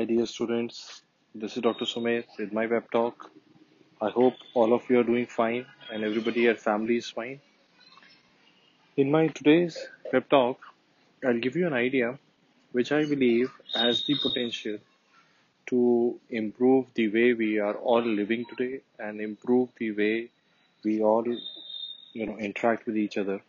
Hi, dear students. This is Dr. Sumit with my web talk. I hope all of you are doing fine and everybody at family is fine. In my today's web talk, I'll give you an idea which I believe has the potential to improve the way we are all living today and improve the way we all you know interact with each other.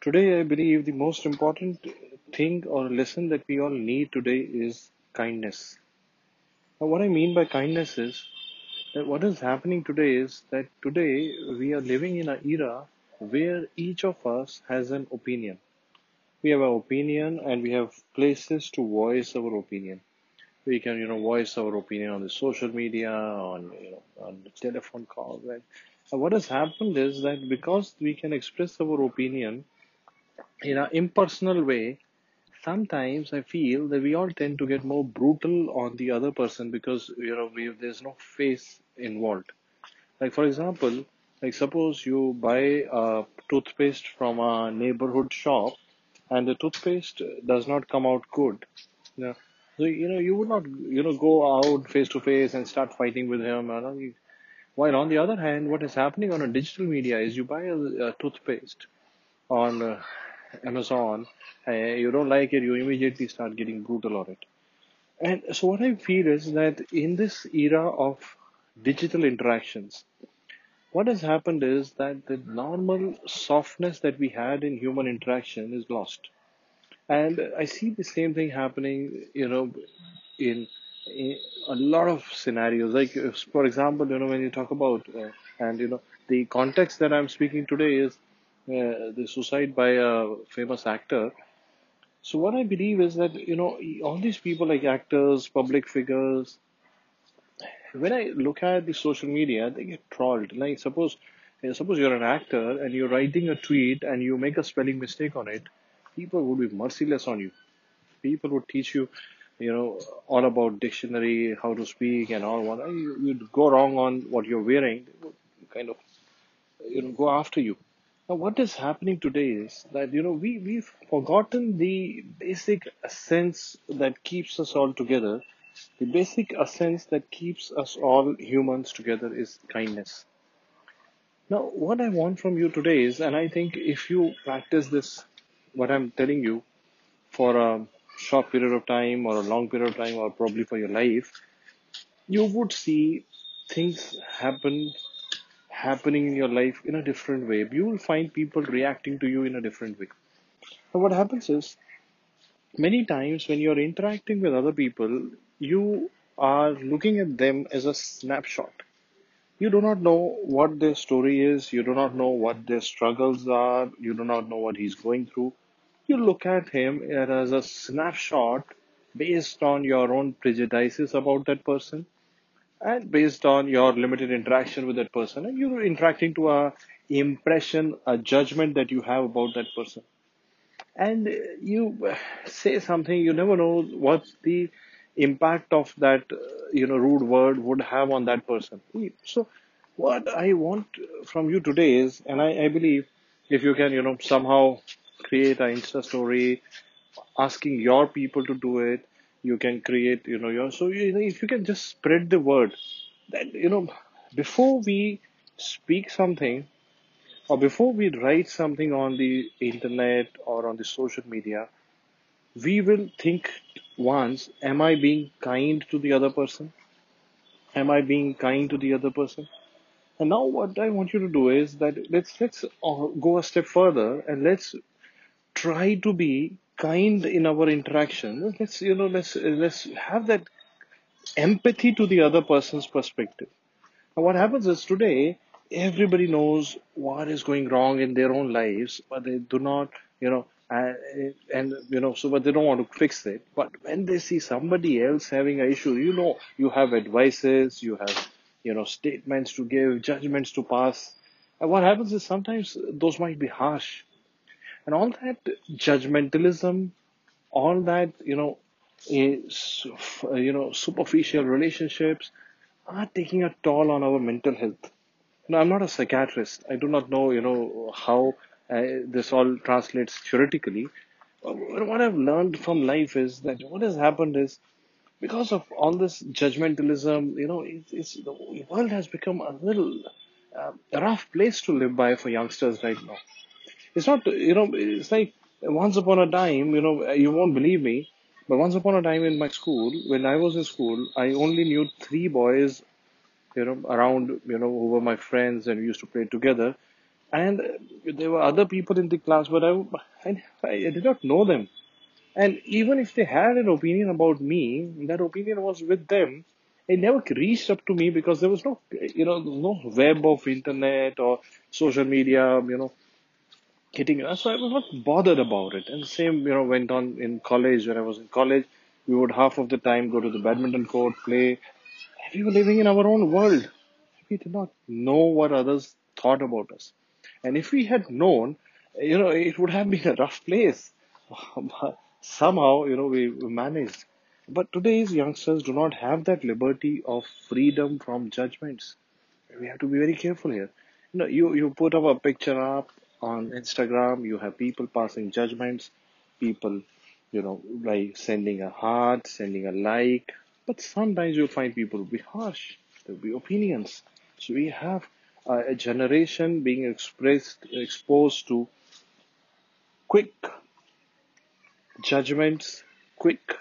Today, I believe the most important thing or lesson that we all need today is kindness. Now, what I mean by kindness is that what is happening today is that today we are living in an era where each of us has an opinion. We have an opinion and we have places to voice our opinion. We can, you know, voice our opinion on the social media, on, you know, on the telephone calls. Right? And what has happened is that because we can express our opinion in an impersonal way, sometimes I feel that we all tend to get more brutal on the other person because you know we, there's no face involved. Like for example, like suppose you buy a toothpaste from a neighborhood shop and the toothpaste does not come out good. So you know you would not you know go out face to face and start fighting with him. You know, while on the other hand, what is happening on a digital media is you buy a, a toothpaste on uh, Amazon, uh, you don't like it, you immediately start getting brutal on it. And so what I feel is that in this era of digital interactions, what has happened is that the normal softness that we had in human interaction is lost. And I see the same thing happening, you know, in, in a lot of scenarios. Like, if, for example, you know, when you talk about, uh, and you know, the context that I'm speaking today is uh, the suicide by a famous actor. So what I believe is that you know all these people like actors, public figures. When I look at the social media, they get trolled. Like suppose, uh, suppose you're an actor and you're writing a tweet and you make a spelling mistake on it, people would be merciless on you. People would teach you, you know, all about dictionary, how to speak, and all. What you, you'd go wrong on what you're wearing, kind of you know go after you. Now, what is happening today is that you know we we've forgotten the basic sense that keeps us all together. The basic sense that keeps us all humans together is kindness. Now, what I want from you today is, and I think if you practice this, what I'm telling you, for a short period of time or a long period of time or probably for your life, you would see things happen happening in your life in a different way. You will find people reacting to you in a different way. And what happens is many times when you're interacting with other people, you are looking at them as a snapshot. You do not know what their story is, you do not know what their struggles are, you do not know what he's going through. You look at him as a snapshot based on your own prejudices about that person and based on your limited interaction with that person and you're interacting to a impression a judgment that you have about that person. And you say something you never know what the impact of that you know rude word would have on that person. So what i want from you today is and i, I believe if you can you know somehow create an insta story asking your people to do it you can create you know your so you know, if you can just spread the word that you know before we speak something or before we write something on the internet or on the social media we will think once am i being kind to the other person? Am i being kind to the other person? And now what i want you to do is that let's let's uh, go a step further and let's try to be kind in our interaction let's you know let's let's have that empathy to the other person's perspective. And what happens is today everybody knows what is going wrong in their own lives but they do not you know uh, and you know so but they don't want to fix it. But when they see somebody else having an issue you know you have advices you have you know statements to give judgments to pass. And what happens is sometimes those might be harsh and all that judgmentalism all that you know is uh, you know superficial relationships are taking a toll on our mental health. No i'm not a psychiatrist. I do not know you know how uh, this all translates theoretically. What i've learned from life is that what has happened is because of all this judgmentalism, you know, it's, it's the world has become a little uh, rough place to live by for youngsters right now. It's not, you know, it's like once upon a time, you know, you won't believe me, but once upon a time in my school, when I was in school, I only knew three boys, you know, around, you know, who were my friends and we used to play together. And there were other people in the class, but I, I, I did not know them. And even if they had an opinion about me, that opinion was with them. It never reached up to me because there was no, you know, no web of internet or social media, you know, hitting us. So I was not bothered about it. And the same, you know, went on in college. When I was in college, we would half of the time go to the badminton court, play. We were living in our own world. We did not know what others thought about us. And if we had known, you know, it would have been a rough place. But Somehow, you know, we, we managed. But today's youngsters do not have that liberty of freedom from judgments. We have to be very careful here. You know, you, you put up a picture up on Instagram, you have people passing judgments, people, you know, like sending a heart, sending a like. But sometimes you'll find people will be harsh. There'll be opinions. So we have uh, a generation being expressed, exposed to quick judgments, quick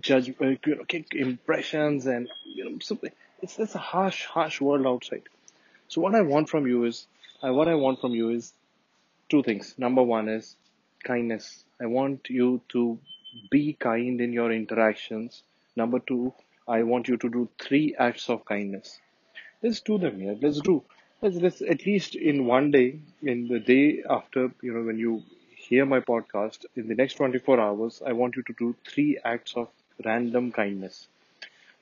judge, uh, you quick impressions, and you know, it's it's a harsh, harsh world outside. So what I want from you is, what I want from you is two things. Number one is kindness. I want you to be kind in your interactions. Number two, I want you to do three acts of kindness. Let's do them here. Let's do. Let's, let's at least in one day, in the day after, you know, when you hear my podcast, in the next 24 hours, I want you to do three acts of random kindness.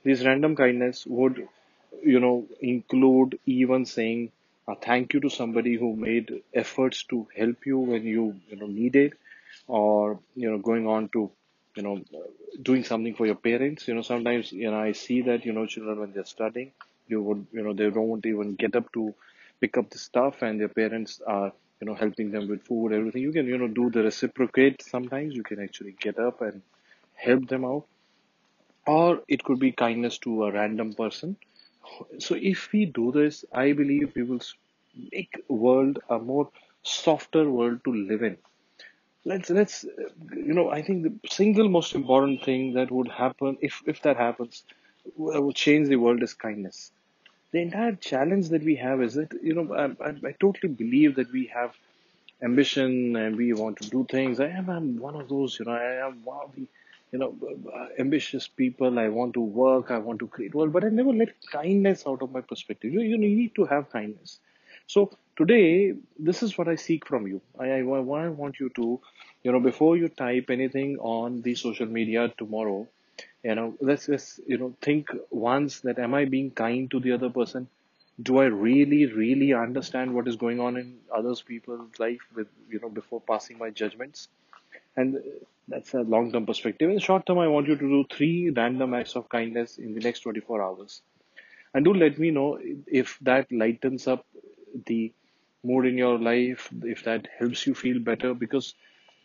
These random kindness would, you know, include even saying a thank you to somebody who made efforts to help you when you, you know, needed, or you know, going on to, you know, doing something for your parents. You know, sometimes you know I see that you know children when they're studying, you would, you know, they don't even get up to pick up the stuff, and their parents are you know helping them with food everything. You can you know do the reciprocate sometimes. You can actually get up and help them out. Or it could be kindness to a random person so if we do this i believe we will make world a more softer world to live in let's let's you know i think the single most important thing that would happen if if that happens would change the world is kindness the entire challenge that we have is that you know I, I, I totally believe that we have ambition and we want to do things. I am I'm one of those you know I am one of the you know uh, ambitious people. I want to work. I want to create world, but I never let kindness out of my perspective. You you need to have kindness. So today, this is what I seek from you. I, I, I want you to, you know, before you type anything on the social media tomorrow, you know let's just you know think once that am i being kind to the other person do i really really understand what is going on in others people's life with you know before passing my judgments and that's a long term perspective in the short term i want you to do three random acts of kindness in the next 24 hours and do let me know if that lightens up the mood in your life if that helps you feel better because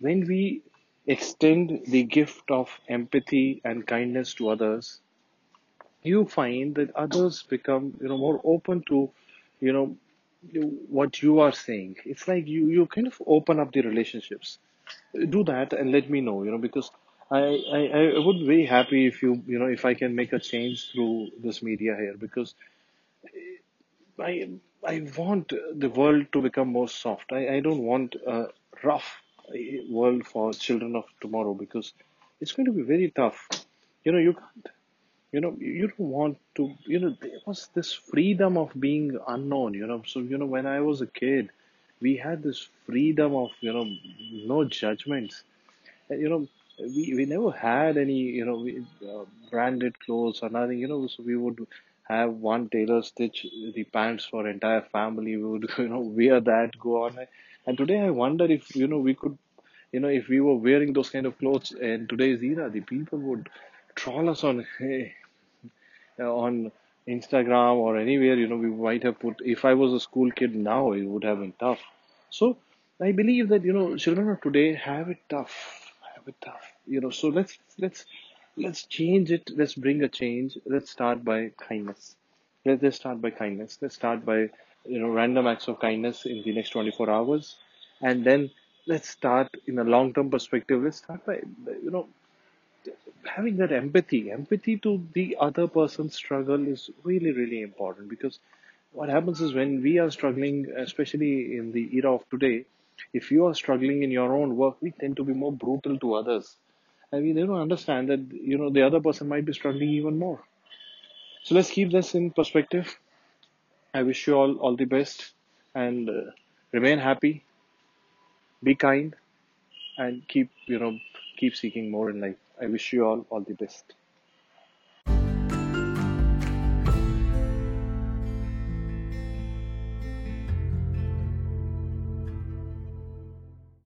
when we extend the gift of empathy and kindness to others, you find that others become, you know, more open to, you know, what you are saying. It's like you, you kind of open up the relationships. Do that and let me know, you know, because I, I, I would be happy if you, you know, if I can make a change through this media here because I, I want the world to become more soft. I, I don't want a rough world for children of tomorrow because it's going to be very tough. You know, you can't, you know, you don't want to, you know, there was this freedom of being unknown, you know. So, you know, when I was a kid, we had this freedom of, you know, no judgments. And, you know, we, we never had any, you know, we, uh, branded clothes or nothing, you know, so we would have one tailor stitch the pants for entire family. We would, you know, wear that, go on. And today I wonder if, you know, we could, you know, if we were wearing those kind of clothes in today's era, the people would troll us on, hey, on Instagram or anywhere, you know, we might have put, if I was a school kid now, it would have been tough. So I believe that, you know, children of today have it tough, have it tough, you know, so let's, let's let's change it. Let's bring a change. Let's start by kindness. Let's start by kindness. Let's start by you know random acts of kindness in the next 24 hours, and then let's start in a long-term perspective. Let's start by you know having that empathy. Empathy to the other person's struggle is really really important because what happens is when we are struggling, especially in the era of today, if you are struggling in your own work, we tend to be more brutal to others. And we don't understand that you know the other person might be struggling even more. So let's keep this in perspective. I wish you all all the best and uh, remain happy be kind and keep you know keep seeking more in life i wish you all all the best